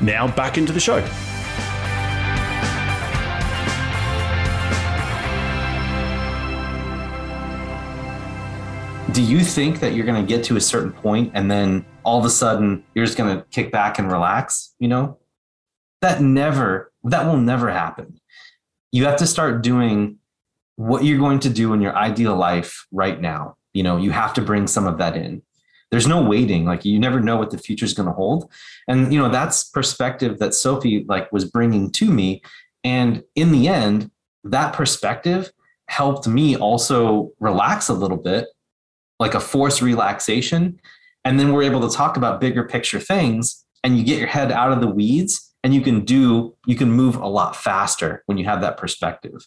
now back into the show. Do you think that you're going to get to a certain point and then all of a sudden you're just going to kick back and relax? You know, that never, that will never happen. You have to start doing what you're going to do in your ideal life right now. You know, you have to bring some of that in there's no waiting. Like you never know what the future is going to hold. And you know that's perspective that sophie like was bringing to me. And in the end that perspective helped me also relax a little bit like a forced relaxation. And then we're able to talk about bigger picture things and you get your head out of the weeds and you can do you can move a lot faster when you have that perspective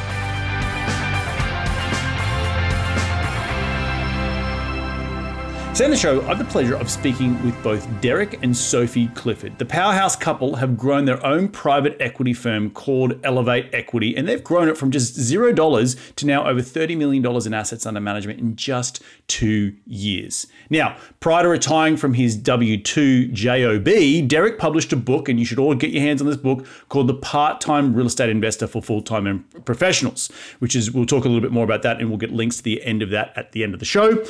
Today on the show, I have the pleasure of speaking with both Derek and Sophie Clifford. The powerhouse couple have grown their own private equity firm called Elevate Equity, and they've grown it from just zero dollars to now over $30 million in assets under management in just two years. Now, prior to retiring from his W 2 JOB, Derek published a book, and you should all get your hands on this book called The Part Time Real Estate Investor for Full Time Professionals, which is, we'll talk a little bit more about that, and we'll get links to the end of that at the end of the show.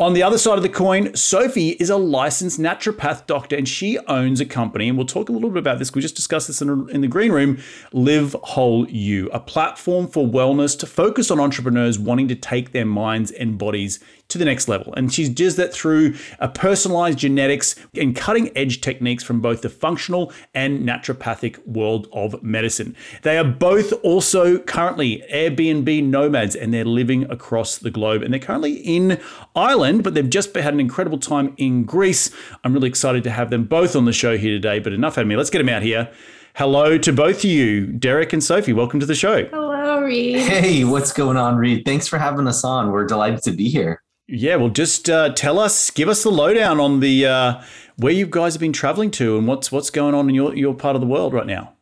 On the other side of the coin, Sophie is a licensed naturopath doctor and she owns a company. And we'll talk a little bit about this. We just discussed this in, in the green room Live Whole You, a platform for wellness to focus on entrepreneurs wanting to take their minds and bodies to the next level. And she does that through a personalized genetics and cutting edge techniques from both the functional and naturopathic world of medicine. They are both also currently Airbnb nomads and they're living across the globe. And they're currently in Ireland, but they've just had an incredible time in Greece. I'm really excited to have them both on the show here today. But enough of me. Let's get them out here. Hello to both of you, Derek and Sophie. Welcome to the show. Hello, Reed. Hey, what's going on, Reed? Thanks for having us on. We're delighted to be here. Yeah, well, just uh, tell us, give us the lowdown on the uh, where you guys have been traveling to and what's what's going on in your your part of the world right now.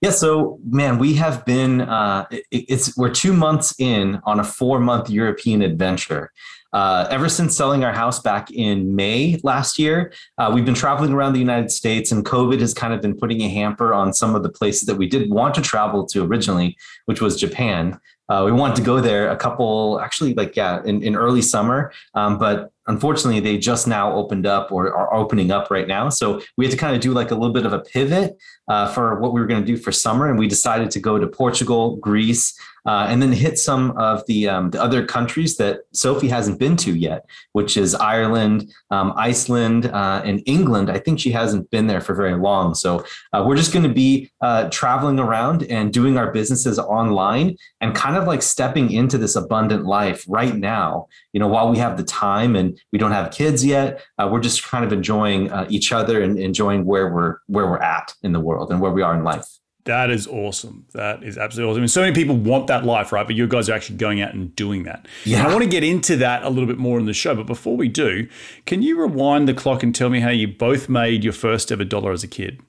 Yeah, so man, we have been uh, it, it's we're two months in on a four month European adventure. uh, ever since selling our house back in May last year, uh, we've been traveling around the United States, and COVID has kind of been putting a hamper on some of the places that we did want to travel to originally, which was Japan. Uh, we wanted to go there a couple, actually, like yeah, in, in early summer, um, but unfortunately, they just now opened up or are opening up right now. So we had to kind of do like a little bit of a pivot uh, for what we were going to do for summer, and we decided to go to Portugal, Greece, uh, and then hit some of the, um, the other countries that Sophie hasn't been to yet, which is Ireland, um, Iceland, uh, and England. I think she hasn't been there for very long. So uh, we're just going to be uh, traveling around and doing our businesses online and kind of like stepping into this abundant life right now, you know, while we have the time and we don't have kids yet, uh, we're just kind of enjoying uh, each other and enjoying where we're, where we're at in the world and where we are in life. That is awesome. That is absolutely awesome. And so many people want that life, right? But you guys are actually going out and doing that. Yeah. And I want to get into that a little bit more in the show. But before we do, can you rewind the clock and tell me how you both made your first ever dollar as a kid?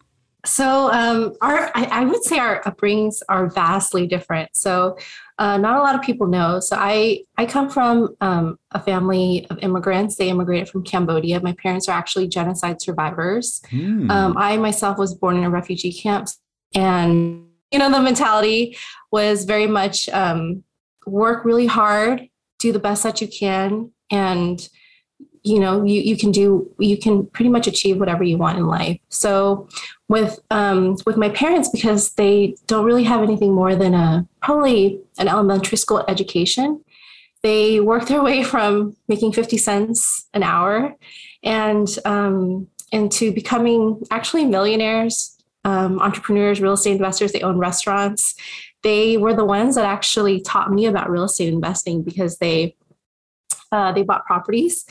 So, um, our I, I, would say our upbringings are vastly different. So, uh, not a lot of people know. So, I I come from um, a family of immigrants. They immigrated from Cambodia. My parents are actually genocide survivors. Hmm. Um, I myself was born in a refugee camp. And, you know, the mentality was very much um, work really hard, do the best that you can, and you know you, you can do you can pretty much achieve whatever you want in life. So with um, with my parents because they don't really have anything more than a probably an elementary school education they worked their way from making 50 cents an hour and um, into becoming actually millionaires um, entrepreneurs, real estate investors, they own restaurants. They were the ones that actually taught me about real estate investing because they uh, they bought properties,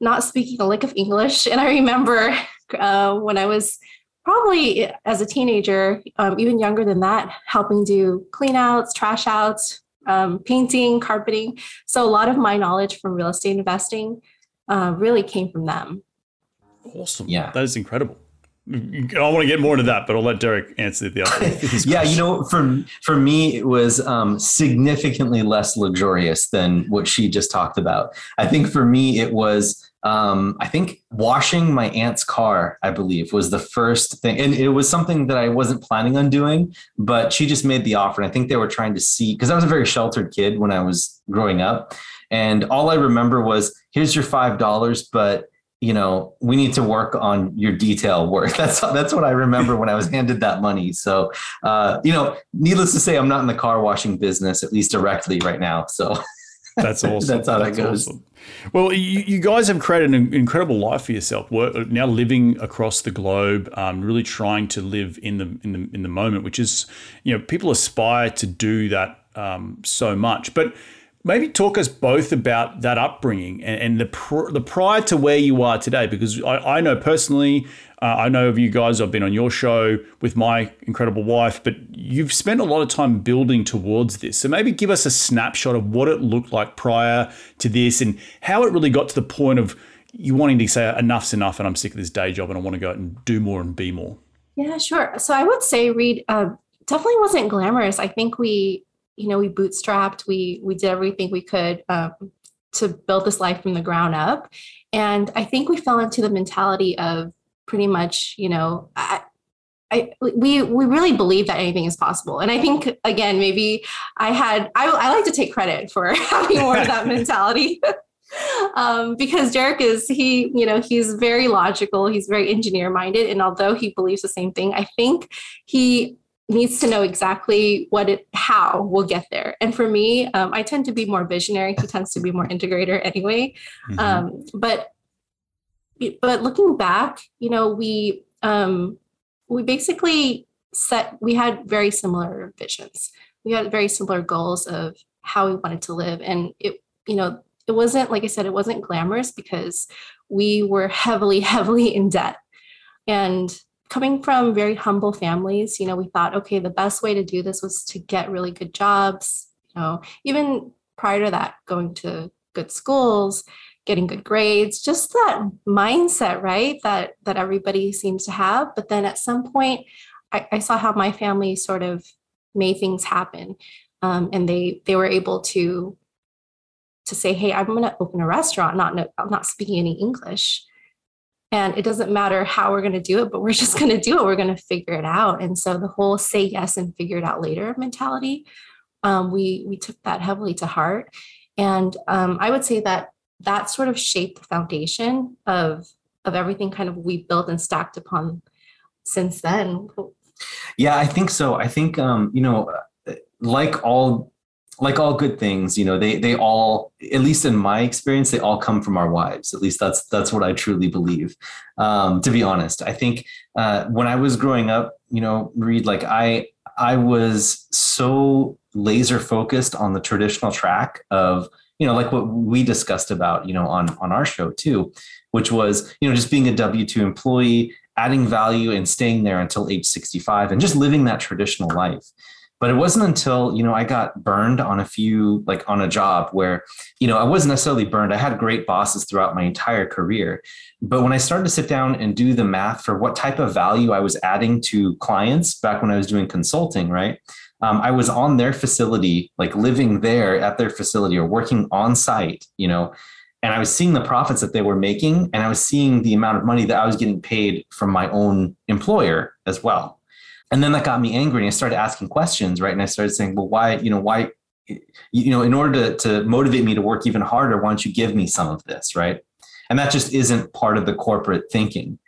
not speaking a lick of English. And I remember uh, when I was probably as a teenager, um, even younger than that, helping do clean outs, trash outs, um, painting, carpeting. So a lot of my knowledge from real estate investing uh, really came from them. Awesome. Yeah. That is incredible. I want to get more into that, but I'll let Derek answer the other. yeah, you know, for for me, it was um, significantly less luxurious than what she just talked about. I think for me, it was. Um, I think washing my aunt's car, I believe, was the first thing, and it was something that I wasn't planning on doing, but she just made the offer. And I think they were trying to see because I was a very sheltered kid when I was growing up, and all I remember was, "Here's your five dollars, but." you know, we need to work on your detail work. That's that's what I remember when I was handed that money. So, uh, you know, needless to say, I'm not in the car washing business, at least directly right now. So that's awesome. that's how that's that goes. Awesome. Well, you, you, guys have created an incredible life for yourself. Work, now living across the globe, um, really trying to live in the in the in the moment, which is, you know, people aspire to do that um, so much, but maybe talk us both about that upbringing and, and the pr- the prior to where you are today because I, I know personally uh, I know of you guys I've been on your show with my incredible wife but you've spent a lot of time building towards this. So maybe give us a snapshot of what it looked like prior to this and how it really got to the point of you wanting to say enough's enough and I'm sick of this day job and I want to go out and do more and be more. Yeah sure. So I would say Reed uh, definitely wasn't glamorous. I think we you know we bootstrapped. We we did everything we could um, to build this life from the ground up. And i think we fell into the mentality of pretty much you know I, I, we we really believe that anything is possible, and I think again maybe I had I, I like to take credit for having more of that mentality, um, because Derek is he you know he's very logical, he's very engineer minded, and although he believes the same thing, I think he needs to know exactly what it how we'll get there. And for me um, i tend to be more visionary he tends to be more integrator anyway. Mm-hmm. um, but but looking back you know we um, we basically set we had very similar visions. We had very similar goals of how we wanted to live. And it you know it wasn't like i said it wasn't glamorous because we were heavily heavily in debt. And coming from very humble families, you know, we thought, okay, the best way to do this was to get really good jobs, you know, even prior to that, going to good schools, getting good grades, just that mindset, right? That that everybody seems to have. But then at some point, I, I saw how my family sort of made things happen. Um, and they they were able to to say, hey, I'm going to open a restaurant, not I'm not speaking any English. And it doesn't matter how we're going to do it, but we're just going to do it. We're going to figure it out. And so the whole say yes and figure it out later mentality, um, we we took that heavily to heart. And um, I would say that that sort of shaped the foundation of of everything kind of we built and stacked upon since then. Yeah, I think so. I think um, you know, like all like all good things, you know, they they all, at least in my experience, they all come from our wives. At least that's that's what I truly believe. Um, to be honest, I think uh, when I was growing up, you know, Reed, like I I was so laser focused on the traditional track of you know like what we discussed about you know on on our show too which was you know just being a w2 employee adding value and staying there until age 65 and just living that traditional life but it wasn't until you know i got burned on a few like on a job where you know i wasn't necessarily burned i had great bosses throughout my entire career but when i started to sit down and do the math for what type of value i was adding to clients back when i was doing consulting right um, i was on their facility like living there at their facility or working on site you know and I was seeing the profits that they were making, and I was seeing the amount of money that I was getting paid from my own employer as well. And then that got me angry, and I started asking questions, right? And I started saying, "Well, why? You know, why? You know, in order to to motivate me to work even harder, why don't you give me some of this, right?" And that just isn't part of the corporate thinking.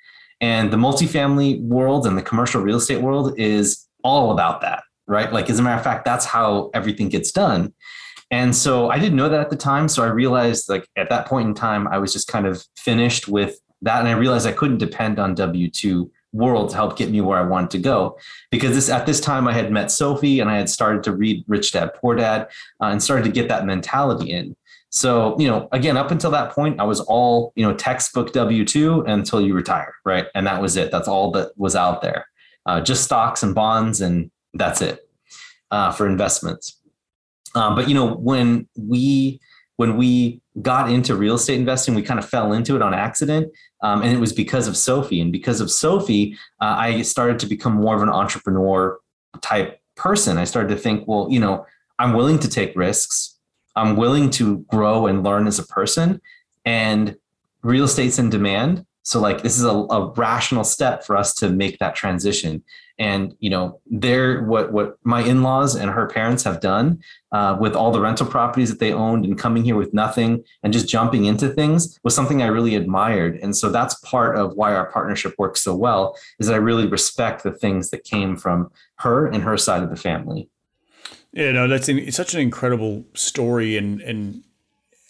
And the multifamily world and the commercial real estate world is all about that, right? Like, as a matter of fact, that's how everything gets done. And so I didn't know that at the time. So I realized like at that point in time, I was just kind of finished with that. And I realized I couldn't depend on W2 world to help get me where I wanted to go. Because this at this time I had met Sophie and I had started to read Rich Dad Poor Dad uh, and started to get that mentality in. So, you know, again, up until that point, I was all, you know, textbook W 2 until you retire, right? And that was it. That's all that was out there. Uh, just stocks and bonds, and that's it uh, for investments. Um, but you know, when we when we got into real estate investing, we kind of fell into it on accident, um, and it was because of Sophie. And because of Sophie, uh, I started to become more of an entrepreneur type person. I started to think, well, you know, I'm willing to take risks. I'm willing to grow and learn as a person, and real estate's in demand. So like this is a, a rational step for us to make that transition and you know they're what what my in-laws and her parents have done uh, with all the rental properties that they owned and coming here with nothing and just jumping into things was something i really admired. And so that's part of why our partnership works so well is that i really respect the things that came from her and her side of the family. Yeah no that's it's such an incredible story and and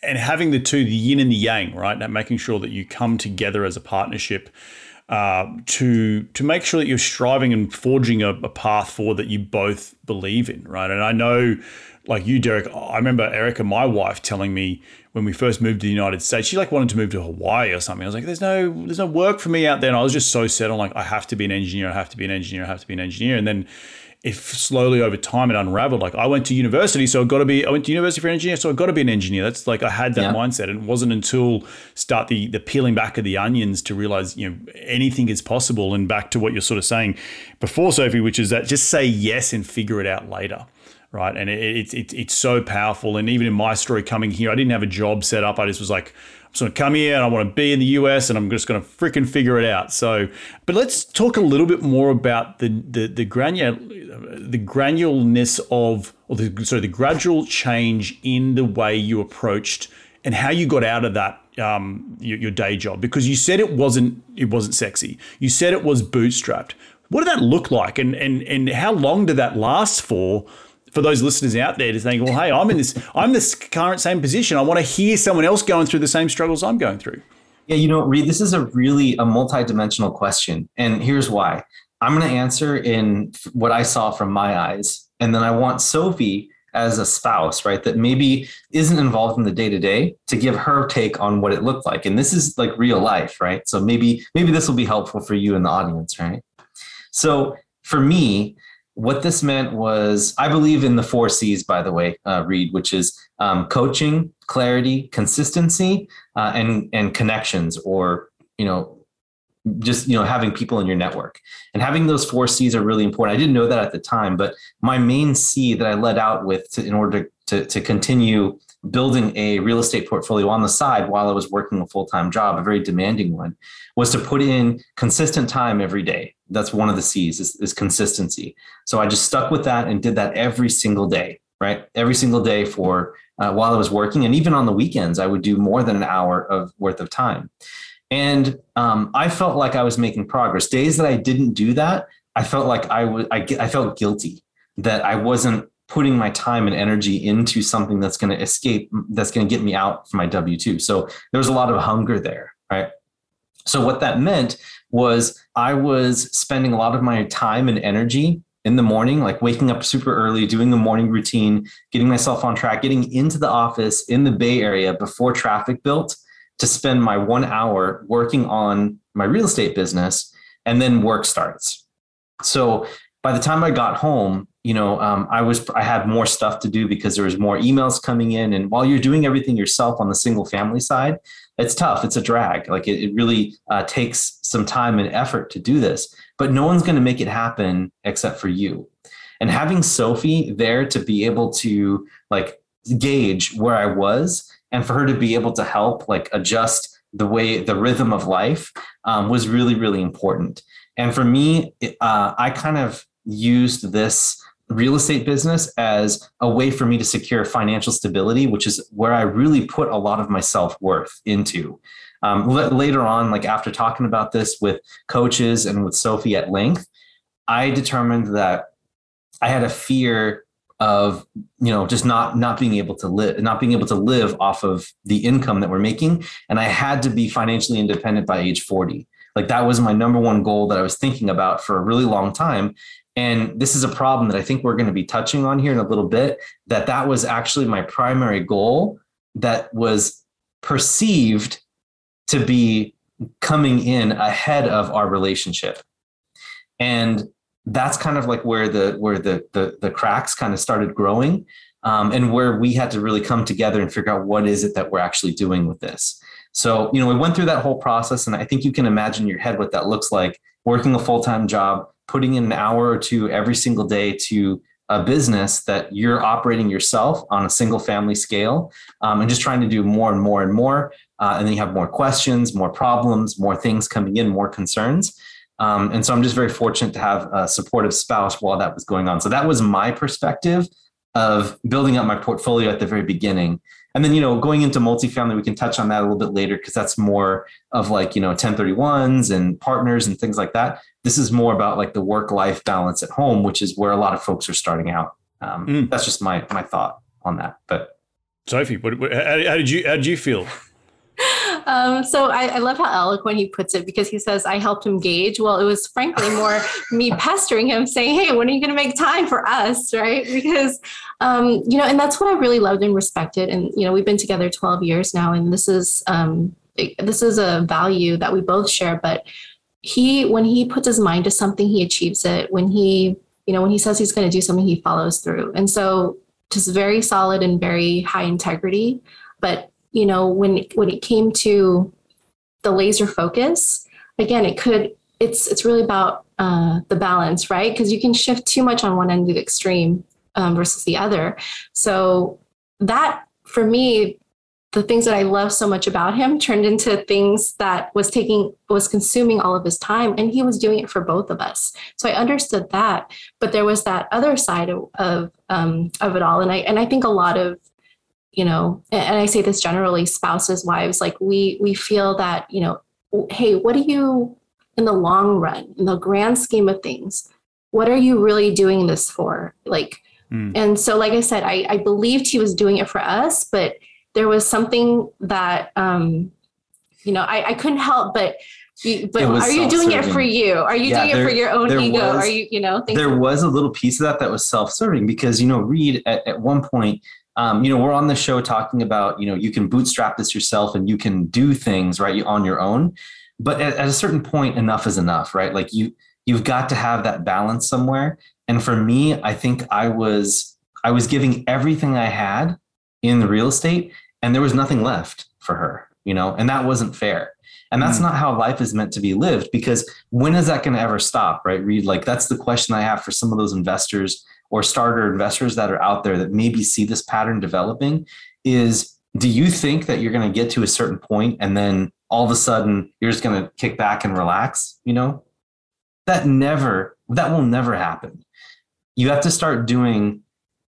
and having the two the yin and the yang right? That making sure that you come together as a partnership uh, to to make sure that you're striving and forging a, a, path forward that you both believe in, right? And I know, like you, Derek, I remember Erica, my wife, telling me when we first moved to the United States, she like wanted to move to Hawaii or something. I was like, "There's no, there's no work for me out there," and I was just so set on like, I have to be an engineer, I have to be an engineer, I have to be an engineer, and then if slowly over time it unraveled, like I went to university, so I've got to be, I went to university for an engineer, so I've got to be an engineer. That's like I had that yeah. mindset, and it wasn't until start the the peeling back of the onions to realize you know anything is possible. And back to what you're sort of saying before, Sophie, which is that just say yes and figure it out later right? And it's it, it, it's so powerful. And even in my story coming here, I didn't have a job set up. I just was like, I'm just going to come here and I want to be in the US and I'm just going to freaking figure it out. So, but let's talk a little bit more about the the the granular the granularness of or the sorry the gradual change in the way you approached and how you got out of that um, your, your day job because you said it wasn't it wasn't sexy. You said it was bootstrapped. What did that look like and and and how long did that last for? For those listeners out there to think, well, hey, I'm in this, I'm this current same position. I want to hear someone else going through the same struggles I'm going through. Yeah, you know, Reed, this is a really a multi-dimensional question, and here's why. I'm going to answer in what I saw from my eyes, and then I want Sophie as a spouse, right, that maybe isn't involved in the day to day to give her take on what it looked like. And this is like real life, right? So maybe maybe this will be helpful for you in the audience, right? So for me, what this meant was I believe in the four C's, by the way, uh, Reed, which is um, coaching, clarity, consistency, uh, and and connections, or you know, just you know having people in your network and having those four C's are really important. I didn't know that at the time, but my main C that I led out with to, in order to, to to continue building a real estate portfolio on the side while I was working a full time job, a very demanding one, was to put in consistent time every day. That's one of the C's is, is consistency. So I just stuck with that and did that every single day, right? Every single day for uh, while I was working. And even on the weekends, I would do more than an hour of worth of time. And um, I felt like I was making progress. Days that I didn't do that, I felt like I was, I, I felt guilty that I wasn't putting my time and energy into something that's going to escape, that's going to get me out from my W 2. So there was a lot of hunger there, right? So what that meant was I was spending a lot of my time and energy in the morning, like waking up super early, doing the morning routine, getting myself on track, getting into the office in the Bay Area before traffic built to spend my one hour working on my real estate business and then work starts. So by the time I got home, you know, um, I was I had more stuff to do because there was more emails coming in, and while you're doing everything yourself on the single family side, it's tough. It's a drag. Like it, it really uh, takes some time and effort to do this, but no one's going to make it happen except for you. And having Sophie there to be able to like gauge where I was, and for her to be able to help like adjust the way the rhythm of life um, was really really important. And for me, uh, I kind of used this real estate business as a way for me to secure financial stability, which is where I really put a lot of my self worth into. Um, later on, like after talking about this with coaches and with Sophie at length, I determined that I had a fear of you know just not not being able to live not being able to live off of the income that we're making. And i had to be financially independent by age 40 like that was my number one goal that i was thinking about for a really long time and this is a problem that I think we're going to be touching on here in a little bit that that was actually my primary goal that was perceived to be coming in ahead of our relationship. And that's kind of like where the where the the, the cracks kind of started growing um, and where we had to really come together and figure out what is it that we're actually doing with this. So, you know, we went through that whole process and I think you can imagine in your head what that looks like working a full-time job, putting in an hour or two every single day to a business that you're operating yourself on a single family scale um, and just trying to do more and more and more. Uh, and then you have more questions, more problems, more things coming in, more concerns. Um, and so I'm just very fortunate to have a supportive spouse while that was going on. So that was my perspective of building up my portfolio at the very beginning. And then, you know, going into multifamily, we can touch on that a little bit later because that's more of like, you know, 1031s and partners and things like that. This is more about like the work life balance at home, which is where a lot of folks are starting out. Um, mm. That's just my my thought on that. But Sophie, what, what, how, how, did you how did you feel? Um, so I, I, love how eloquent he puts it because he says I helped him gauge. Well, it was frankly more me pestering him, saying, "Hey, when are you going to make time for us?" Right? Because um, you know, and that's what I really loved and respected. And you know, we've been together 12 years now, and this is um, this is a value that we both share. But he, when he puts his mind to something, he achieves it. When he, you know, when he says he's going to do something, he follows through. And so, just very solid and very high integrity. But you know, when when it came to the laser focus, again, it could. It's it's really about uh, the balance, right? Because you can shift too much on one end of the extreme um, versus the other. So that for me, the things that I love so much about him turned into things that was taking was consuming all of his time and he was doing it for both of us. So I understood that, but there was that other side of of, um, of it all. And I and I think a lot of you know, and I say this generally, spouses, wives, like we we feel that you know, hey, what do you in the long run, in the grand scheme of things, what are you really doing this for? Like, mm. and so like I said, I I believed he was doing it for us, but there was something that um, you know, I, I couldn't help but you, but are you doing it for you? Are you yeah, doing there, it for your own ego? Was, are you, you know, there was a little piece of that that was self-serving because, you know, Reed at, at one point, um, you know, we're on the show talking about, you know, you can bootstrap this yourself and you can do things right on your own. But at, at a certain point, enough is enough, right? Like you, you've got to have that balance somewhere. And for me, I think I was, I was giving everything I had in the real estate and there was nothing left for her, you know, and that wasn't fair. And that's mm. not how life is meant to be lived because when is that going to ever stop, right? Reed like that's the question I have for some of those investors or starter investors that are out there that maybe see this pattern developing is do you think that you're going to get to a certain point and then all of a sudden you're just going to kick back and relax you know? That never that will never happen. You have to start doing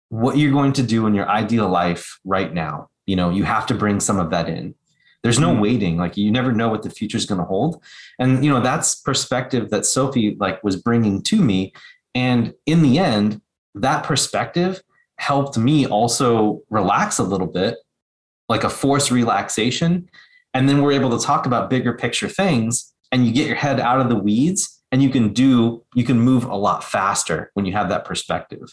what you're going to do in your ideal life right now. You know you have to bring some of that in. There's no mm-hmm. waiting like you never know what the future is going to hold. And you know that's perspective that sophie like was bringing to me. And in the end that perspective helped me also relax a little bit like a forced relaxation. And then we're able to talk about bigger picture things and you get your head out of the weeds and you can do, you can move a lot faster when you have that perspective. Yep.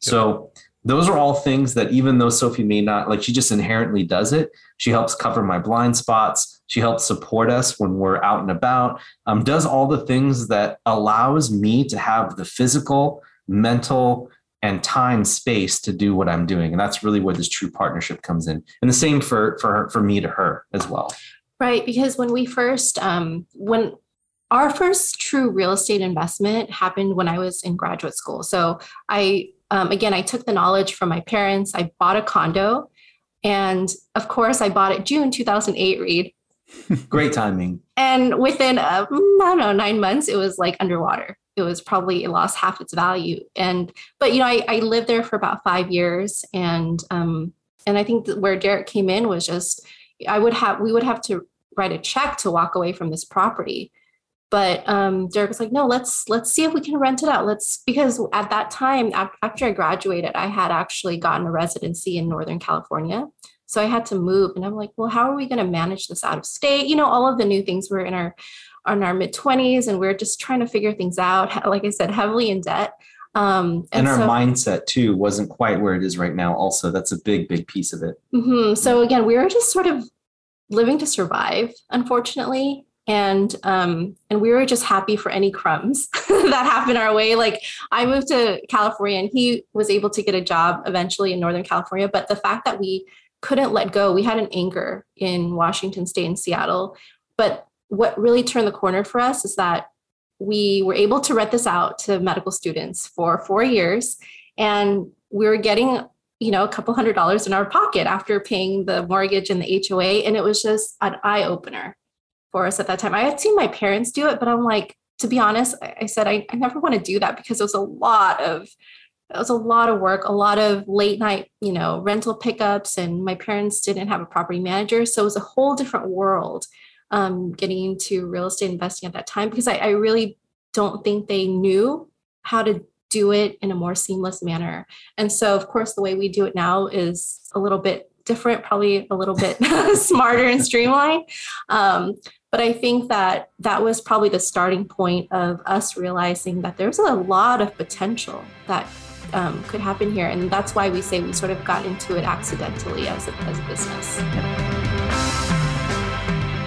So those are all things that even though Sophie may not, like she just inherently does it, she helps cover my blind spots. She helps support us when we're out and about, um, does all the things that allows me to have the physical, mental, and time space to do what i'm doing. And that's really where this true partnership comes in. And the same for for for me to her as well. Right because when we first um when our first true real estate investment happened when i was in graduate school. So i um, again i took the knowledge from my parents. I bought a condo. And of course i bought it june 2008 Reed. great timing. And within uh, i don't know nine months it was like underwater it was probably it lost half its value. And but you know i, I lived there for about five years and um and i think where derek came in was just i would have we would have to write a check to walk away from this property. But um, derek was like no let's let's see if we can rent it out. Let's because at that time after i graduated i had actually gotten a residency in northern california. So i had to move and i'm like well how are we going to manage this out of state? You know all of the new things were in our in our mid 20s and we're just trying to figure things out like i said heavily in debt um, and, and, our so, mindset too wasn't quite where it is right now also. That's a big big piece of it. Mm-hmm. so again we were just sort of living to survive unfortunately and um, and we were just happy for any crumbs that happened our way. Like i moved to california and he was able to get a job eventually in northern california but the fact that we couldn't let go we had an anchor in washington state and seattle but what really turned the corner for us is that we were able to rent this out to medical students for four years and we were getting you know a couple hundred dollars in our pocket after paying the mortgage and the hoa and it was just an eye-opener for us at that time. I had seen my parents do it but i'm like to be honest i said i, I never want to do that because it was a lot of it was a lot of work a lot of late night you know rental pickups and my parents didn't have a property manager so it was a whole different world um, getting into real estate investing at that time because I, I really don't think they knew how to do it in a more seamless manner. And so, of course, the way we do it now is a little bit different, probably a little bit smarter and streamlined. Um, but I think that that was probably the starting point of us realizing that there's a lot of potential that um, could happen here. And that's why we say we sort of got into it accidentally as a, as a business.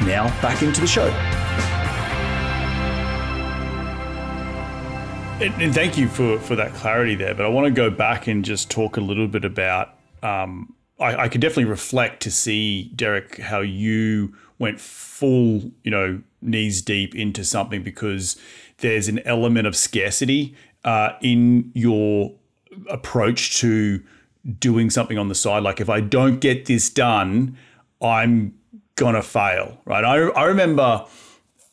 Now, back into the show. And, thank you for, for that clarity there. But I want to go back and just talk a little bit about. Um, I, I could definitely reflect to see Derek how you went full, you know, knees deep into something because there's an element of scarcity uh, in your approach to doing something on the side. Like if I don't get this done, I'm gonna fail, right? I, I remember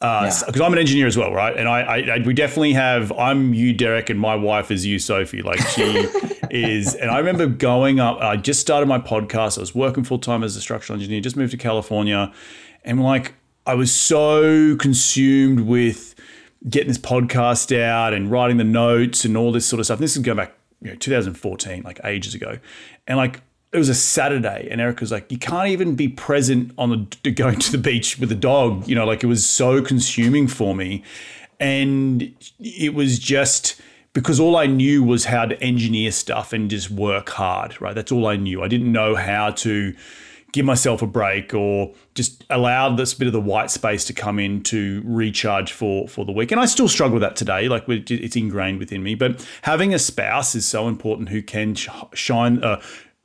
because uh, yeah. I'm an engineer as well, right? And I, I, I, we definitely have. I'm you, Derek, and my wife is you, Sophie. Like she is. And I remember going up. I just started my podcast. I was working full time as a structural engineer. Just moved to California, and like I was so consumed with getting this podcast out and writing the notes and all this sort of stuff. And this is going back, you know, 2014, like ages ago, and like it was a Saturday, and Erica was like, "You can't even be present on the going to the beach with the dog." You know, like it was so consuming for me, and it was just because all I knew was how to engineer stuff and just work hard. Right, that's all I knew. I didn't know how to give myself a break or just allow this bit of the white space to come in to recharge for for the week. And I still struggle with that today. Like it's ingrained within me. But having a spouse is so important who can shine, uh,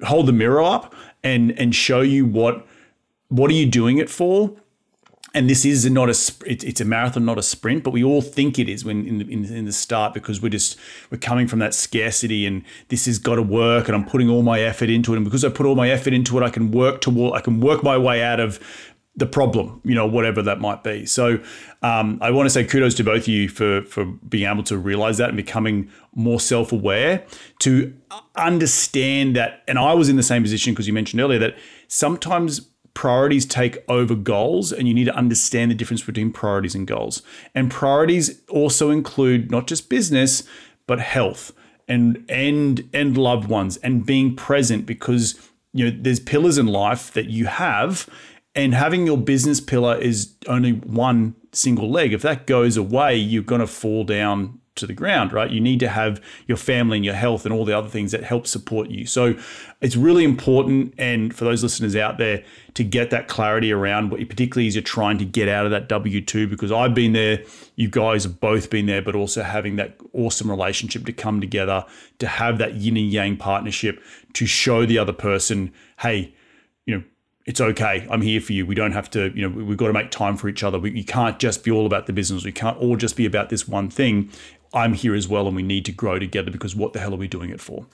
hold the mirror up and and show you what what are you doing it for? And this is not a it's a marathon not a sprint but we all think it is when in the, in, in the start because we're just we're coming from that scarcity and this has got to work and i'm putting all my effort into it. And because i put all my effort into it i can work toward i can work my way out of the problem you know whatever that might be so um, i want to say kudos to both of you for for being able to realize that and becoming more self-aware to understand that and i was in the same position because you mentioned earlier that sometimes priorities take over goals and you need to understand the difference between priorities and goals. And priorities also include not just business, but health and and and loved ones and being present because you know there's pillars in life that you have and having your business pillar is only one single leg. If that goes away, you're going to fall down to the ground, right? You need to have your family and your health and all the other things that help support you. So it's really important. And for those listeners out there, to get that clarity around what you particularly as you're trying to get out of that W 2, because I've been there, you guys have both been there, but also having that awesome relationship to come together, to have that yin and yang partnership, to show the other person, hey, it's okay. I'm here for you. We don't have to, you know, we've got to make time for each other. We, you can't just be all about the business. We can't all just be about this one thing. I'm here as well and we need to grow together because what the hell are we doing it for?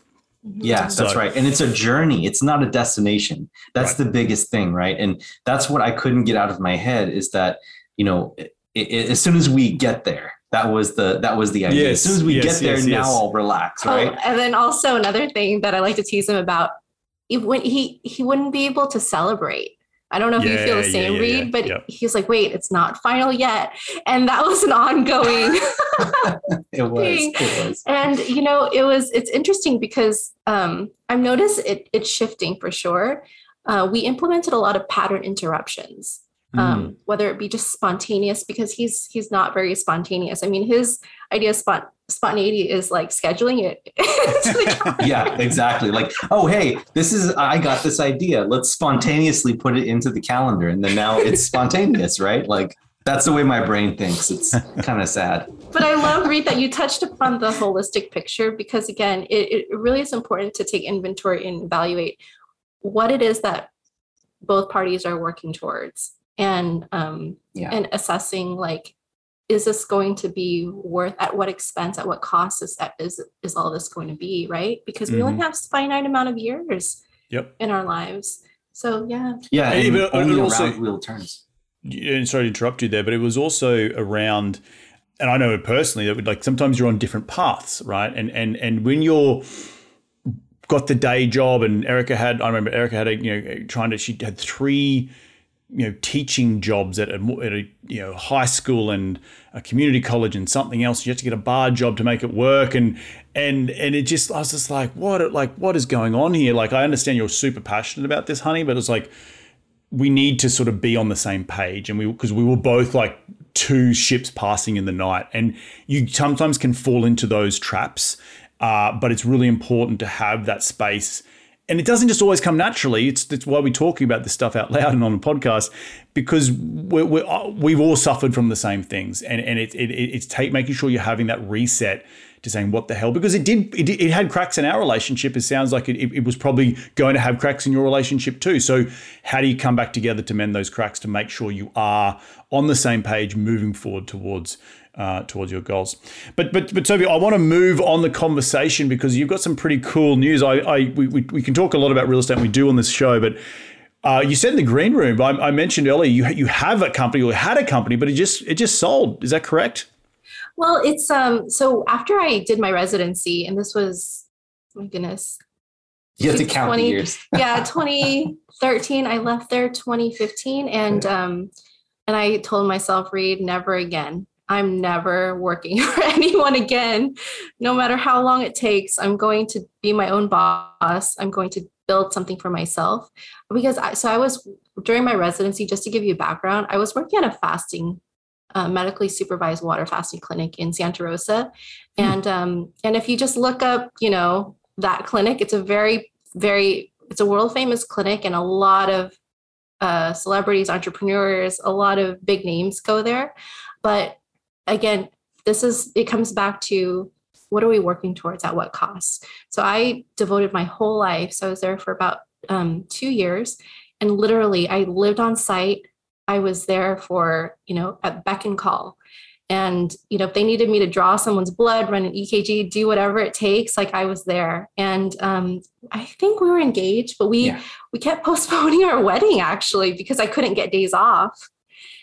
Mm-hmm. Yeah, so, that's right. And it's a journey. It's not a destination. That's right. the biggest thing, right? And that's what I couldn't get out of my head is that, you know, it, it, as soon as we get there, that was the that was the idea. Yes, as soon as we yes, get there, yes, now I'll relax, oh, right? Oh, and then also another thing that I like to tease him about, when he he wouldn't be able to celebrate I don't know if yeah, you feel the same, yeah, yeah, Reed, but yep. he's like, wait, it's not final yet. And that was an ongoing it, was, it was. And you know, it was it's interesting because um, I've noticed it it's shifting for sure. Uh, we implemented a lot of pattern interruptions. Um, mm. whether it be just spontaneous because he's he's not very spontaneous. I mean, his idea of spont- spontaneity is like scheduling it. yeah, exactly. Like, oh, hey, this is, I got this idea. Let's spontaneously put it into the calendar. And then now it's spontaneous, right? Like, that's the way my brain thinks. It's kind of sad. But I love, Reed, that you touched upon the holistic picture because, again, it, it really is important to take inventory and evaluate what it is that both parties are working towards and um, yeah. and assessing like is this going to be worth at what expense at what cost is is is all this going to be right because we mm-hmm. only have finite amount of years yep. in our lives so yeah yeah and, and only also, wheel turns and sorry to interrupt you there but it was also around and i know it personally that would like sometimes you're on different paths right and and and when you're got the day job and erica had i remember erica had a you know trying to she had three you know teaching jobs at a, at a you know high school and a community college and something else. You have to get a bar job to make it work, and and and it just I was just like, what like what is going on here? Like I understand you're super passionate about this, honey, but it's like we need to sort of be on the same page, and we because we were both like two ships passing in the night, and you sometimes can fall into those traps. Uh, but it's really important to have that space and it doesn't just always come naturally. It's that's why we're talking about this stuff out loud and on the podcast because we're, we're, uh, we've all suffered from the same things, and and it, it it's take making sure you're having that reset to saying what the hell because it did it, it had cracks in our relationship. It sounds like it, it was probably going to have cracks in your relationship too. So how do you come back together to mend those cracks to make sure you are on the same page moving forward towards uh, towards your goals. But but but Sophie, I want to move on the conversation because you've got some pretty cool news. I, I we, we can talk a lot about real estate. we do on this show, but. Uh, you said in the green room. I, I, mentioned earlier you you have a company or had a company, but it just it just sold. Is that correct? Well, it's um. So after I did my residency, and this was, my goodness, you have to count 20, the years. yeah, 2013. I left there 2015, and um, and I told myself, Reed never again. I'm never working for anyone again. No matter how long it takes, I'm going to be my own boss. I'm going to build something for myself. Because I, so I was during my residency, just to give you background, I was working at a fasting, uh, medically supervised water fasting clinic in Santa Rosa. Hmm. And, um, and if you just look up, you know, that clinic, it's a very, very, it's a world famous clinic and a lot of uh, celebrities, entrepreneurs, a lot of big names go there. But again, this is it comes back to what are we working towards at what cost? So I devoted my whole life. So I was there for about um, two years, and literally I lived on site. I was there for you know at beck and call. And you know, if they needed me to draw someone's blood, run an EKG, do whatever it takes, like I was there. And um, I think we were engaged, but we yeah. we kept postponing our wedding actually because I couldn't get days off.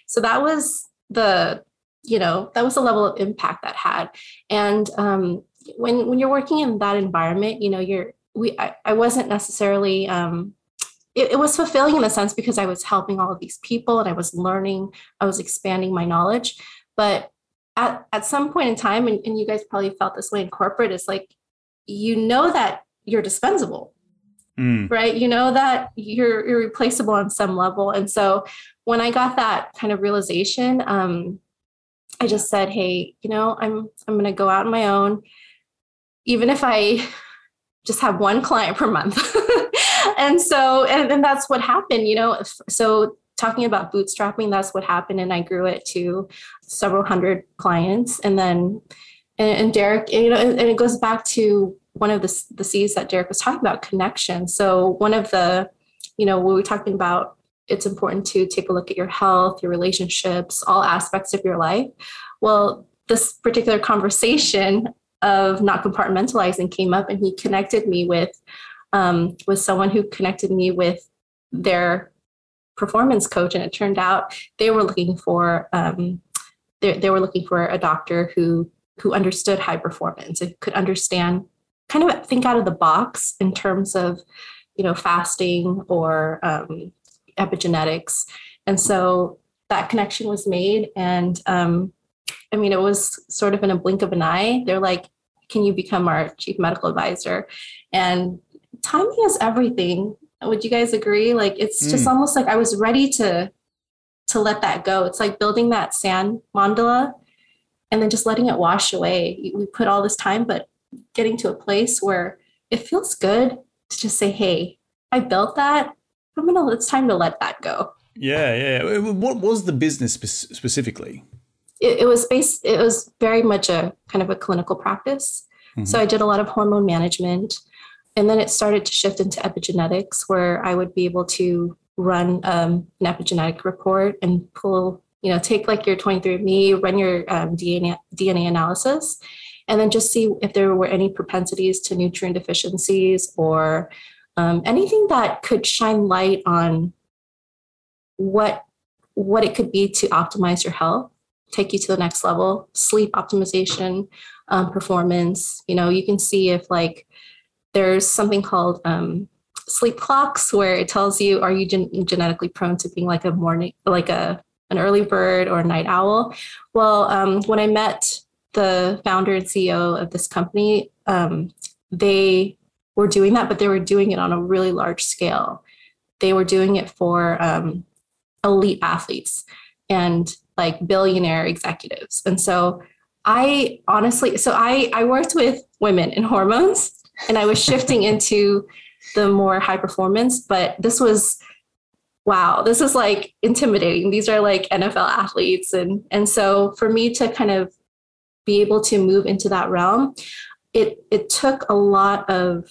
So that was the you know that was the level of impact that had. And um, when when you're working in that environment you know you're we i, I wasn't necessarily um, it, it, was fulfilling in a sense because i was helping all of these people and i was learning i was expanding my knowledge. But at, at some point in time and, and you guys probably felt this way in corporate is like you know that you're dispensable mm. right? You know that you're irreplaceable on some level. And so when i got that kind of realization um, I just said, hey, you know, I'm I'm to go out on my own, even if I just have one client per month. and so, and, and that's what happened, you know. So talking about bootstrapping, that's what happened, and I grew it to several hundred clients, and then and, and Derek, you know, and, and it goes back to one of the the C's that Derek was talking about, connection. So one of the, you know, when we're talking about it's important to take a look at your health, your relationships, all aspects of your life. Well, this particular conversation of not compartmentalizing came up, and he connected me with um, with someone who connected me with their performance coach, and it turned out they were looking for um, they, they were looking for a doctor who who understood high performance and could understand kind of think out of the box in terms of you know fasting or um, epigenetics. And so that connection was made. And um, I mean, it was sort of in a blink of an eye. They're like, can you become our chief medical advisor? And timing is everything. Would you guys agree? Like, it's just mm. almost like I was ready to to let that go. It's like building that sand mandala and then just letting it wash away. We put all this time, but getting to a place where it feels good to just say, hey, I built that. I'm gonna. It's time to let that go. Yeah, yeah. What was the business spe- specifically? It, it, was based. It was very much a kind of a clinical practice. Mm-hmm. So I did a lot of hormone management, and then it started to shift into epigenetics, where I would be able to run um, an epigenetic report and pull, you know, take like your 23andMe, run your um, DNA DNA analysis, and then just see if there were any propensities to nutrient deficiencies or um, anything that could shine light on what what it could be to optimize your health take you to the next level sleep optimization um, performance. You know you can see if like there's something called um, sleep clocks where it tells you are you gen- genetically prone to being like a morning like a an early bird or a night owl? Well um, when i met the founder and ceo of this company um, they were doing that, but they were doing it on a really large scale. They were doing it for um, elite athletes and like billionaire executives. And so I honestly, so I, I worked with women in hormones and I was shifting into the more high performance, but this was, wow, this is like intimidating. These are like NFL athletes. And, and so for me to kind of be able to move into that realm, it, it took a lot of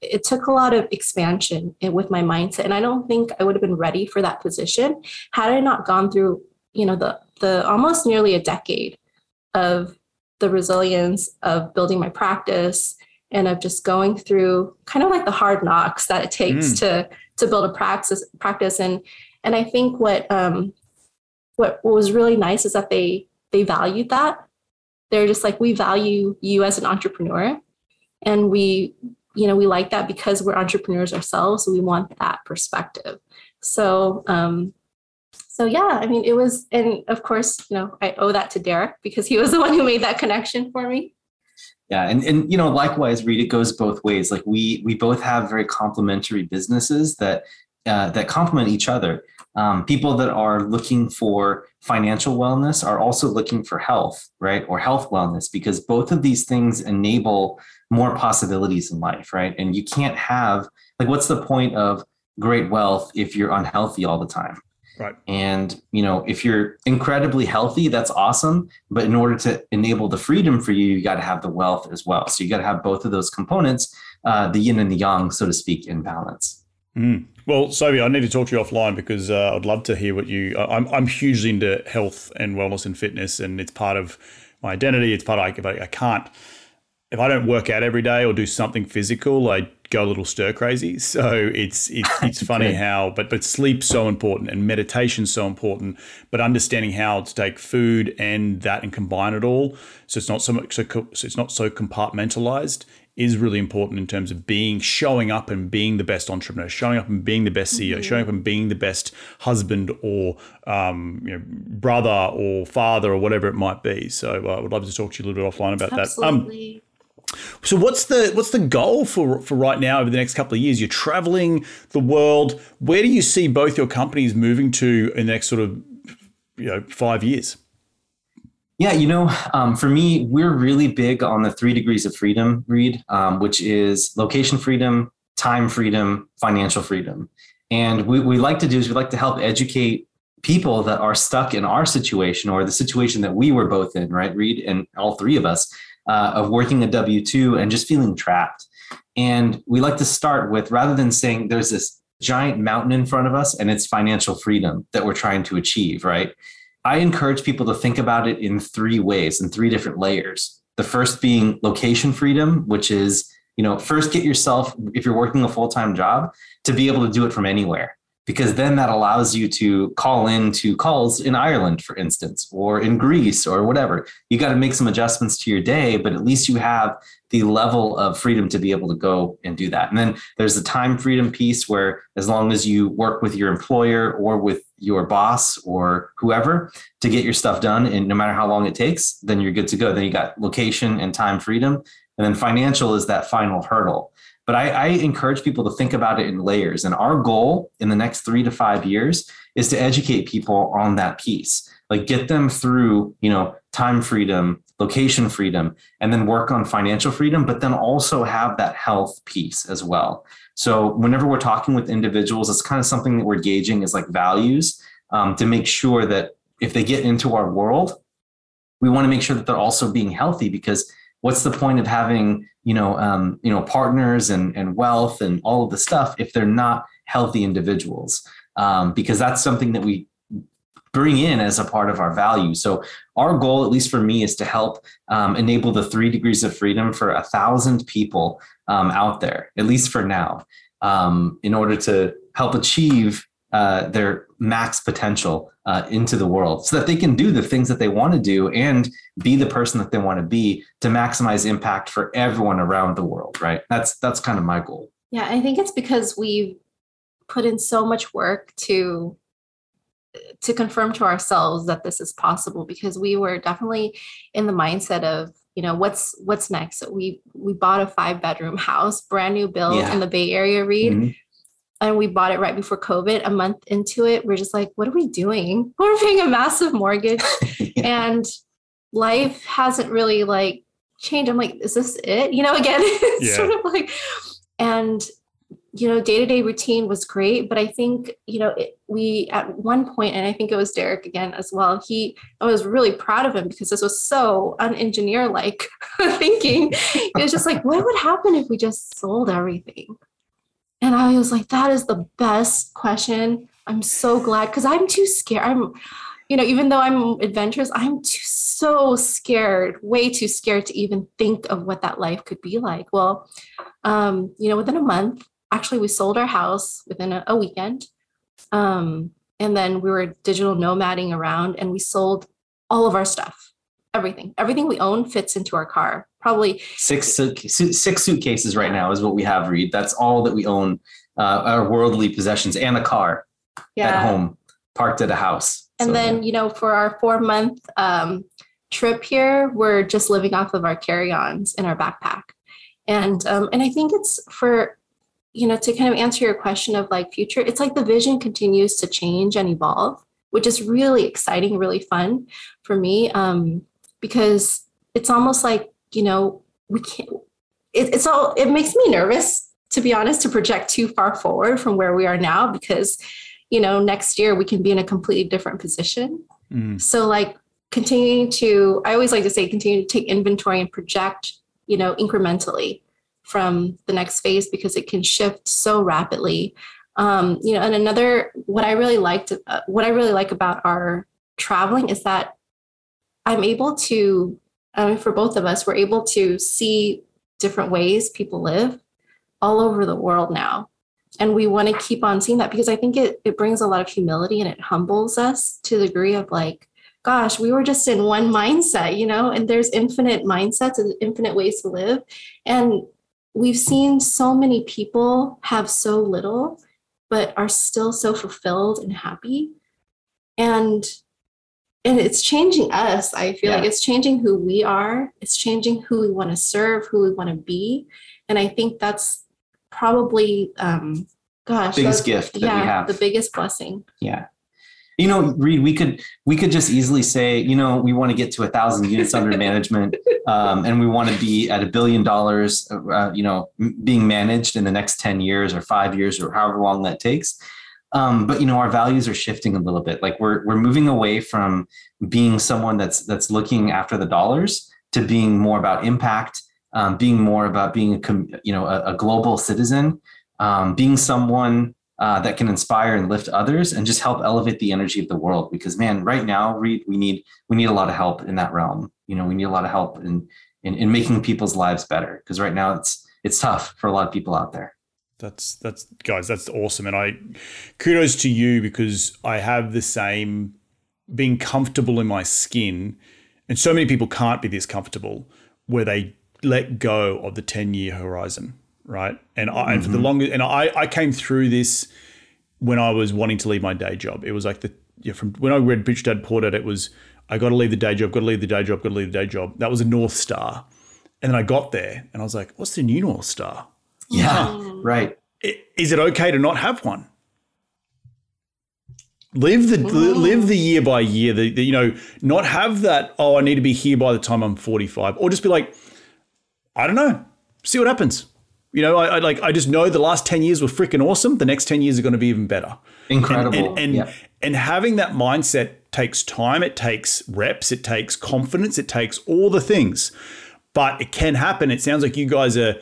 it took a lot of expansion with my mindset and i don't think i would have been ready for that position had i not gone through you know the the almost nearly a decade of the resilience of building my practice and of just going through kind of like the hard knocks that it takes mm. to to build a practice practice and and i think what um what, what was really nice is that they they valued that they're just like we value you as an entrepreneur and we you know, we like that because we're entrepreneurs ourselves. So we want that perspective. So, um, so yeah, I mean, it was, and of course, you know, I owe that to Derek because he was the one who made that connection for me. Yeah, and and you know, likewise, Reed, it goes both ways. Like we we both have very complementary businesses that uh, that complement each other. Um, people that are looking for financial wellness are also looking for health, right, or health wellness, because both of these things enable more possibilities in life, right? And you can't have like, what's the point of great wealth if you're unhealthy all the time. Right. And, you know, if you're incredibly healthy, that's awesome. But in order to enable the freedom for you, you got to have the wealth as well. So you got to have both of those components, uh, the yin and the yang, so to speak, in balance. Mm. Well, Sophie, I need to talk to you offline because uh, I'd love to hear what you. I'm I'm hugely into health and wellness and fitness, and it's part of my identity. It's part of I, I can't if I don't work out every day or do something physical, I go a little stir crazy. So it's it's, it's funny how, but but sleep's so important and meditation's so important. But understanding how to take food and that and combine it all, so it's not so much so, so it's not so compartmentalized, is really important in terms of being showing up and being the best entrepreneur, showing up and being the best CEO, mm-hmm. showing up and being the best husband or um, you know, brother or father or whatever it might be. So uh, I would love to talk to you a little bit offline about Absolutely. that. Um, so what's the what's the goal for for right now over the next couple of years? You're traveling the world. Where do you see both your companies moving to in the next sort of you know five years? Yeah, you know, um, for me, we're really big on the three degrees of freedom, Reed, um, which is location freedom, time freedom, financial freedom. And what we like to do is we like to help educate people that are stuck in our situation or the situation that we were both in, right, Reed, and all three of us, uh, of working a W 2 and just feeling trapped. And we like to start with rather than saying there's this giant mountain in front of us and it's financial freedom that we're trying to achieve, right? I encourage people to think about it in three ways, in three different layers. The first being location freedom, which is, you know, first get yourself, if you're working a full time job, to be able to do it from anywhere because then that allows you to call in to calls in Ireland, for instance, or in Greece or whatever. You got to make some adjustments to your day, but at least you have the level of freedom to be able to go and do that. And then there's the time freedom piece where as long as you work with your employer or with your boss or whoever to get your stuff done and no matter how long it takes, then you're good to go. Then you got location and time freedom. And then financial is that final hurdle. But I, I, encourage people to think about it in layers. And our goal in the next three to five years is to educate people on that piece, like get them through, you know, time freedom, location freedom, and then work on financial freedom, but then also have that health piece as well. So whenever we're talking with individuals, it's kind of something that we're gauging is like values um, to make sure that if they get into our world, we want to make sure that they're also being healthy because what's the point of having you know um, you know partners and and wealth and all of the stuff if they're not healthy individuals. Um, because that's something that we bring in as a part of our value. So our goal at least for me is to help um, enable the three degrees of freedom for a thousand people um, out there at least for now um, in order to help achieve uh, their max potential uh, into the world so that they can do the things that they want to do and be the person that they want to be to maximize impact for everyone around the world right? That's that's kind of my goal. Yeah i think it's because we've put in so much work to to confirm to ourselves that this is possible because we were definitely in the mindset of you know what's what's next? So we we bought a five bedroom house brand new build yeah. in the bay area Reed mm-hmm and we bought it right before COVID. A month into it, we're just like, what are we doing? We're paying a massive mortgage yeah. and life hasn't really like changed. I'm like, is this it? You know, again, it's yeah. sort of like, and you know, day to day routine was great, but I think you know it, we at one point, and I think it was Derek again as well. He, I was really proud of him because this was so unengineer like thinking. It was just like, what would happen if we just sold everything? And I was like, that is the best question. I'm so glad because I'm too scared. I'm, you know, even though I'm adventurous, I'm too so scared, way too scared to even think of what that life could be like. Well, um, you know, within a month, actually, we sold our house within a, a weekend. Um, and then we were digital nomading around and we sold all of our stuff everything. Everything we own fits into our car. Probably six six suitcases right now is what we have. Reed. That's all that we own. Uh, our worldly possessions and a car yeah. at home, parked at a house. And so, then you know, for our four month um, trip here, we're just living off of our carry ons in our backpack. And um, and I think it's for you know to kind of answer your question of like future. It's like the vision continues to change and evolve which is really exciting, really fun for me. Um, because it's almost like you know we can't it, it's all it makes me nervous to be honest, to project too far forward from where we are now because, you know, next year we can be in a completely different position. Mm. So, like, continuing to, I always like to say, continue to take inventory and project, you know, incrementally from the next phase because it can shift so rapidly. Um, you know, and another, what I really liked, uh, what I really like about our traveling is that I'm able to, Mean, for both of us, we're able to see different ways people live all over the world now. And we want to keep on seeing that because I think it, it brings a lot of humility and it humbles us to the degree of like, gosh, we were just in one mindset, you know, and there's infinite mindsets and infinite ways to live. And we've seen so many people have so little, but are still so fulfilled and happy. And and it's changing us. I feel yeah. like it's changing who we are. It's changing who we want to serve, who we want to be. And I think that's probably um gosh biggest gift that yeah, we have the biggest blessing yeah you know Reed we could we could just easily say you know we want to get to a thousand units under management um, and we want to be at a billion dollars uh, you know being managed in the next 10 years or five years or however long that takes um, but you know our values are shifting a little bit like we're we're moving away from being someone that's that's looking after the dollars to being more about impact um, being more about being a you know a, a global citizen, um, being someone uh, that can inspire and lift others, and just help elevate the energy of the world. Because man, right now, Reed, we need we need a lot of help in that realm. You know, we need a lot of help in in, in making people's lives better. Because right now, it's it's tough for a lot of people out there. That's that's guys, that's awesome, and I kudos to you because I have the same being comfortable in my skin, and so many people can't be this comfortable where they let go of the 10 year horizon, right? And I, and for the mm-hmm. longest, and I, I came through this when I was wanting to leave my day job. It was like the, yeah, from when I read Rich Dad Poor Dad, it was, I got to leave the day job, got to leave the day job, got to leave the day job. That was a North Star. And then I got there and I was like, what's the new North Star? Yeah, right. Is it okay to not have one? Live the Ooh. live the year by year. The, the, you know not have that. Oh, I need to be here by the time I'm 45, or just be like, I don't know. See what happens. You know, I, I, like I just know the last ten years were freaking awesome. The next ten years are going to be even better. Incredible. And and, and, and having that mindset takes time. It takes reps. It takes confidence. It takes all the things. But it can happen. It sounds like you guys are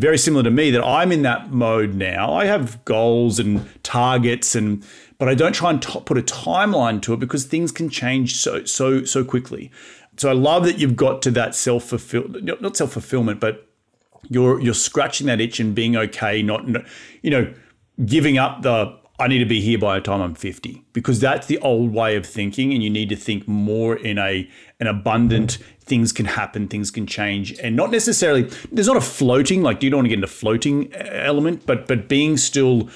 very similar to me. That I'm in that mode now. I have goals and targets and but I don't try and t- put a timeline to it because things can change so so so quickly so I love that you've got to that self fulfill not self fulfillment, but you're you're scratching that itch and being okay, not you know giving up the I need to be here by the time I'm 50 because that's the old way of thinking, and you need to think more in a an abundant. Things can happen, things can change, and not necessarily. There's not a floating like you don't want to get into floating element, but but being still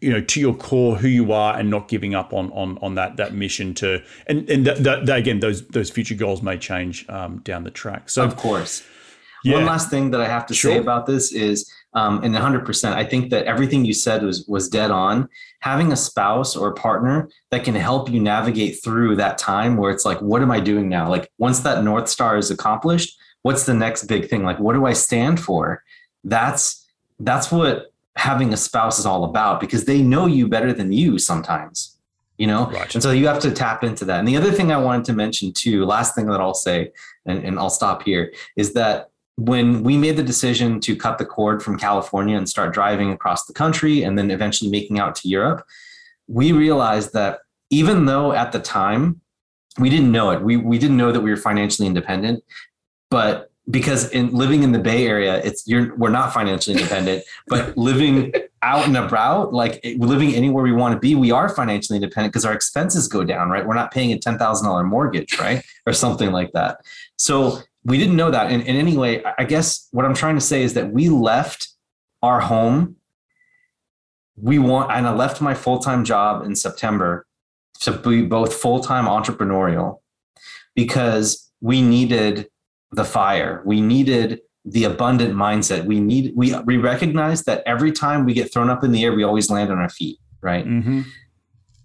you know to your core who you are and not giving up on on on that that mission to and and that, that, that again those those future goals may change um, down the track so of course yeah. one last thing that i have to sure. say about this is um, and 100% i think that everything you said was was dead on having a spouse or a partner that can help you navigate through that time where it's like what am i doing now? Like once that north star is accomplished what's the next big thing? Like what do i stand for? That's that's what having a spouse is all about because they know you better than you sometimes you know? Right. and so you have to tap into that. And the other thing i wanted to mention too last thing that i'll say and, and i'll stop here is that when we made the decision to cut the cord from california and start driving across the country and then eventually making out to europe we realized that even though at the time we didn't know it we, we didn't know that we were financially independent but because in living in the Bay Area, it's you're we're not financially independent, but living out and about, like living anywhere we want to be, we are financially independent because our expenses go down, right? We're not paying a ten thousand dollar mortgage, right, or something like that. So we didn't know that. And, and anyway, I guess what I'm trying to say is that we left our home. We want, and I left my full time job in September to be both full time entrepreneurial because we needed the fire. We needed the abundant mindset. We need we we recognize that every time we get thrown up in the air, we always land on our feet, right? Mm-hmm.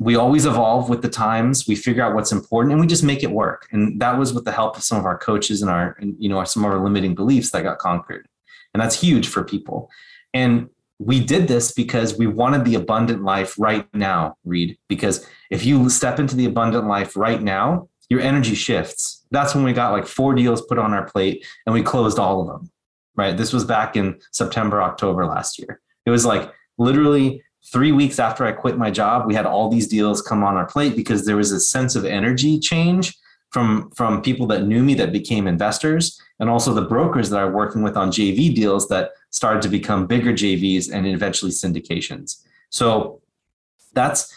We always evolve with the times. We figure out what's important, and we just make it work. And that was with the help of some of our coaches and our, and, you know, some of our limiting beliefs that got conquered, and that's huge for people. And we did this because we wanted the abundant life right now, Reed. Because if you step into the abundant life right now, your energy shifts. That's when we got like four deals put on our plate and we closed all of them. Right. This was back in September, October last year. It was like literally three weeks after I quit my job, we had all these deals come on our plate because there was a sense of energy change from from people that knew me that became investors and also the brokers that are working with on JV deals that started to become bigger JVs and eventually syndications. So that's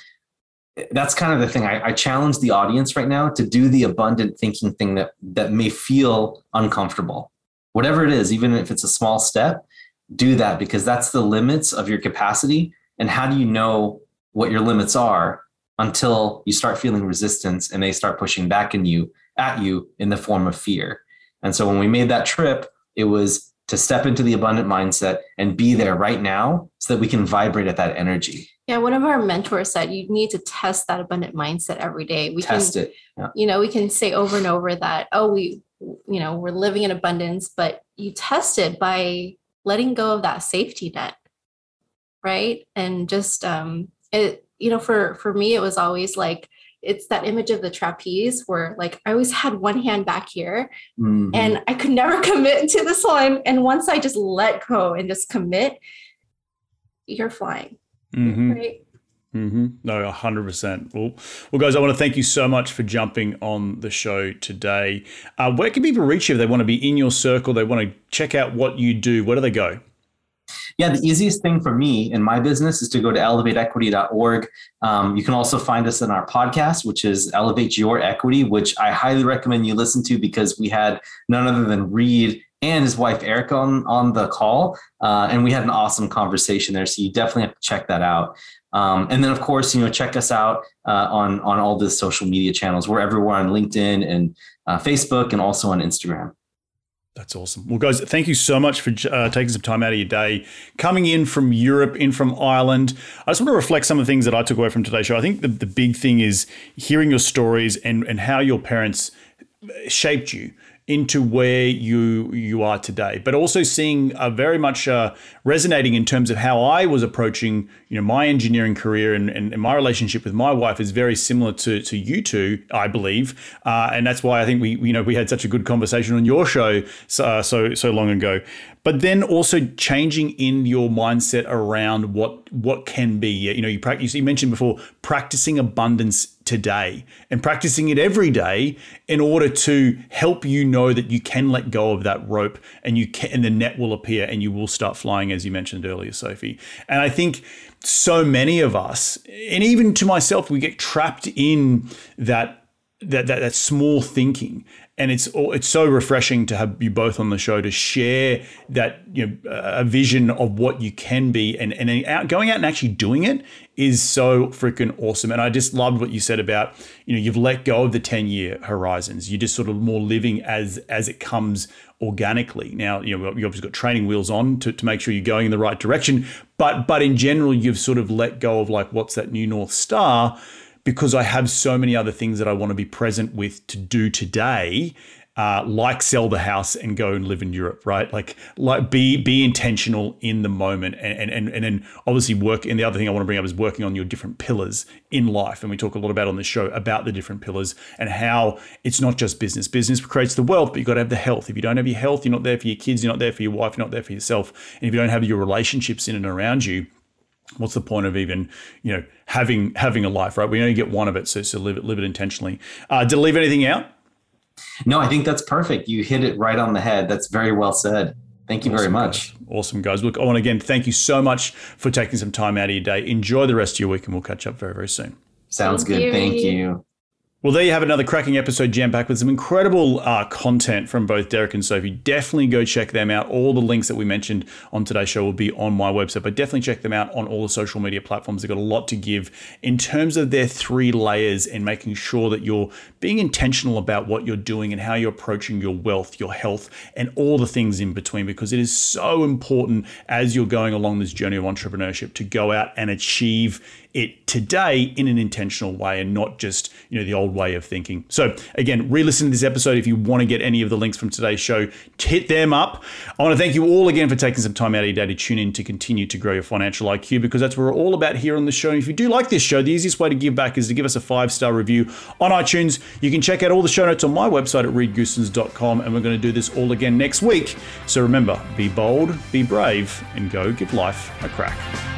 that's kind of the thing. I, I challenge the audience right now to do the abundant thinking thing that that may feel uncomfortable. Whatever it is, even if it's a small step, do that because that's the limits of your capacity. And how do you know what your limits are until you start feeling resistance and they start pushing back in you at you in the form of fear. And so when we made that trip, it was to step into the abundant mindset and be there right now so that we can vibrate at that energy. Yeah, one of our mentors said you need to test that abundant mindset every day. We test can, it. Yeah. You know, we can say over and over that, oh, we, you know, we're living in abundance, but you test it by letting go of that safety net, right? And just um, it you know, for for me, it was always like it's that image of the trapeze where like I always had one hand back here mm-hmm. and I could never commit to this one. And once I just let go and just commit, you're flying. Mm-hmm. Right. Mm-hmm. No, hundred percent. Well, well, guys, I want to thank you so much for jumping on the show today. Uh, where can people reach you if they want to be in your circle? They want to check out what you do. Where do they go? Yeah, the easiest thing for me in my business is to go to elevateequity.org. Um, you can also find us in our podcast, which is Elevate Your Equity, which I highly recommend you listen to because we had none other than Reed and his wife Erica on, on the call. Uh, and we had an awesome conversation there. So you definitely have to check that out. Um, and then, of course, you know, check us out uh, on on all the social media channels. We're everywhere on LinkedIn and uh, Facebook, and also on Instagram. That's awesome. Well, guys, thank you so much for uh, taking some time out of your day, coming in from Europe, in from Ireland. I just want to reflect some of the things that I took away from today's show. I think the, the big thing is hearing your stories and, and how your parents shaped you into where you you are today, but also seeing a very much uh, resonating in terms of how I was approaching you know my engineering career and, and, and, my relationship with my wife is very similar to, to you two, I believe, uh, and that's why I think we you know we had such a good conversation on your show so uh, so, so long ago but then also changing in your mindset around what what can be. You know, you practice. You mentioned before practicing abundance today and practicing it every day in order to help you know that you can let go of that rope and you can, and the net will appear and you will start flying, as you mentioned earlier, Sophie. And I think so many of us, and even to myself, we get trapped in that that, that, that small thinking and it's it's so refreshing to have you both on the show to share that you know a vision of what you can be and and out, going out and actually doing it is so freaking awesome. And I just loved what you said about you know you've let go of the 10 year horizons. You're just sort of more living as as it comes organically. Now you know you've obviously got training wheels on to, to make sure you're going in the right direction but but in general you've sort of let go of like what's that new north star because I have so many other things that I want to be present with to do today. Uh, like sell the house and go and live in Europe, right? Like, like be be intentional in the moment, and and and and then obviously work. And the other thing I want to bring up is working on your different pillars in life, and we talk a lot about on the show about the different pillars and how it's not just business. Business creates the wealth, but you got to have the health. If you don't have your health, you're not there for your kids, you're not there for your wife, you're not there for yourself, and if you don't have your relationships in and around you, what's the point of even you know having having a life right? We only get one of it so, so live it live it intentionally. Uh, did I leave anything out? No i think that's perfect. You hit it right on the head. That's very well said. Thank you awesome, very much. guys. awesome guys. Look i want to again thank you so much for taking some time out of your day. Enjoy the rest of your week and we'll catch up very very soon. Sounds thank good. You. thank you well, there you have another cracking episode jam packed with some incredible uh, content from both Derek and Sophie. Definitely go check them out. All the links that we mentioned on today's show will be on my website, but definitely check them out on all the social media platforms. They've got a lot to give in terms of their three layers and making sure that you're being intentional about what you're doing and how you're approaching your wealth, your health, and all the things in between, because it is so important as you're going along this journey of entrepreneurship to go out and achieve it today in an intentional way and not just, you know, the old way of thinking. So, again, re listen to this episode if you want to get any of the links from today's show, hit them up. I want to thank you all again for taking some time out of your day to tune in to continue to grow your financial IQ because that's what we're all about here on the show. And if you do like this show, the easiest way to give back is to give us a five star review on iTunes. You can check out all the show notes on my website at reedgoossens.com, and we're going to do this all again next week. So remember, be bold, be brave, and go give life a crack.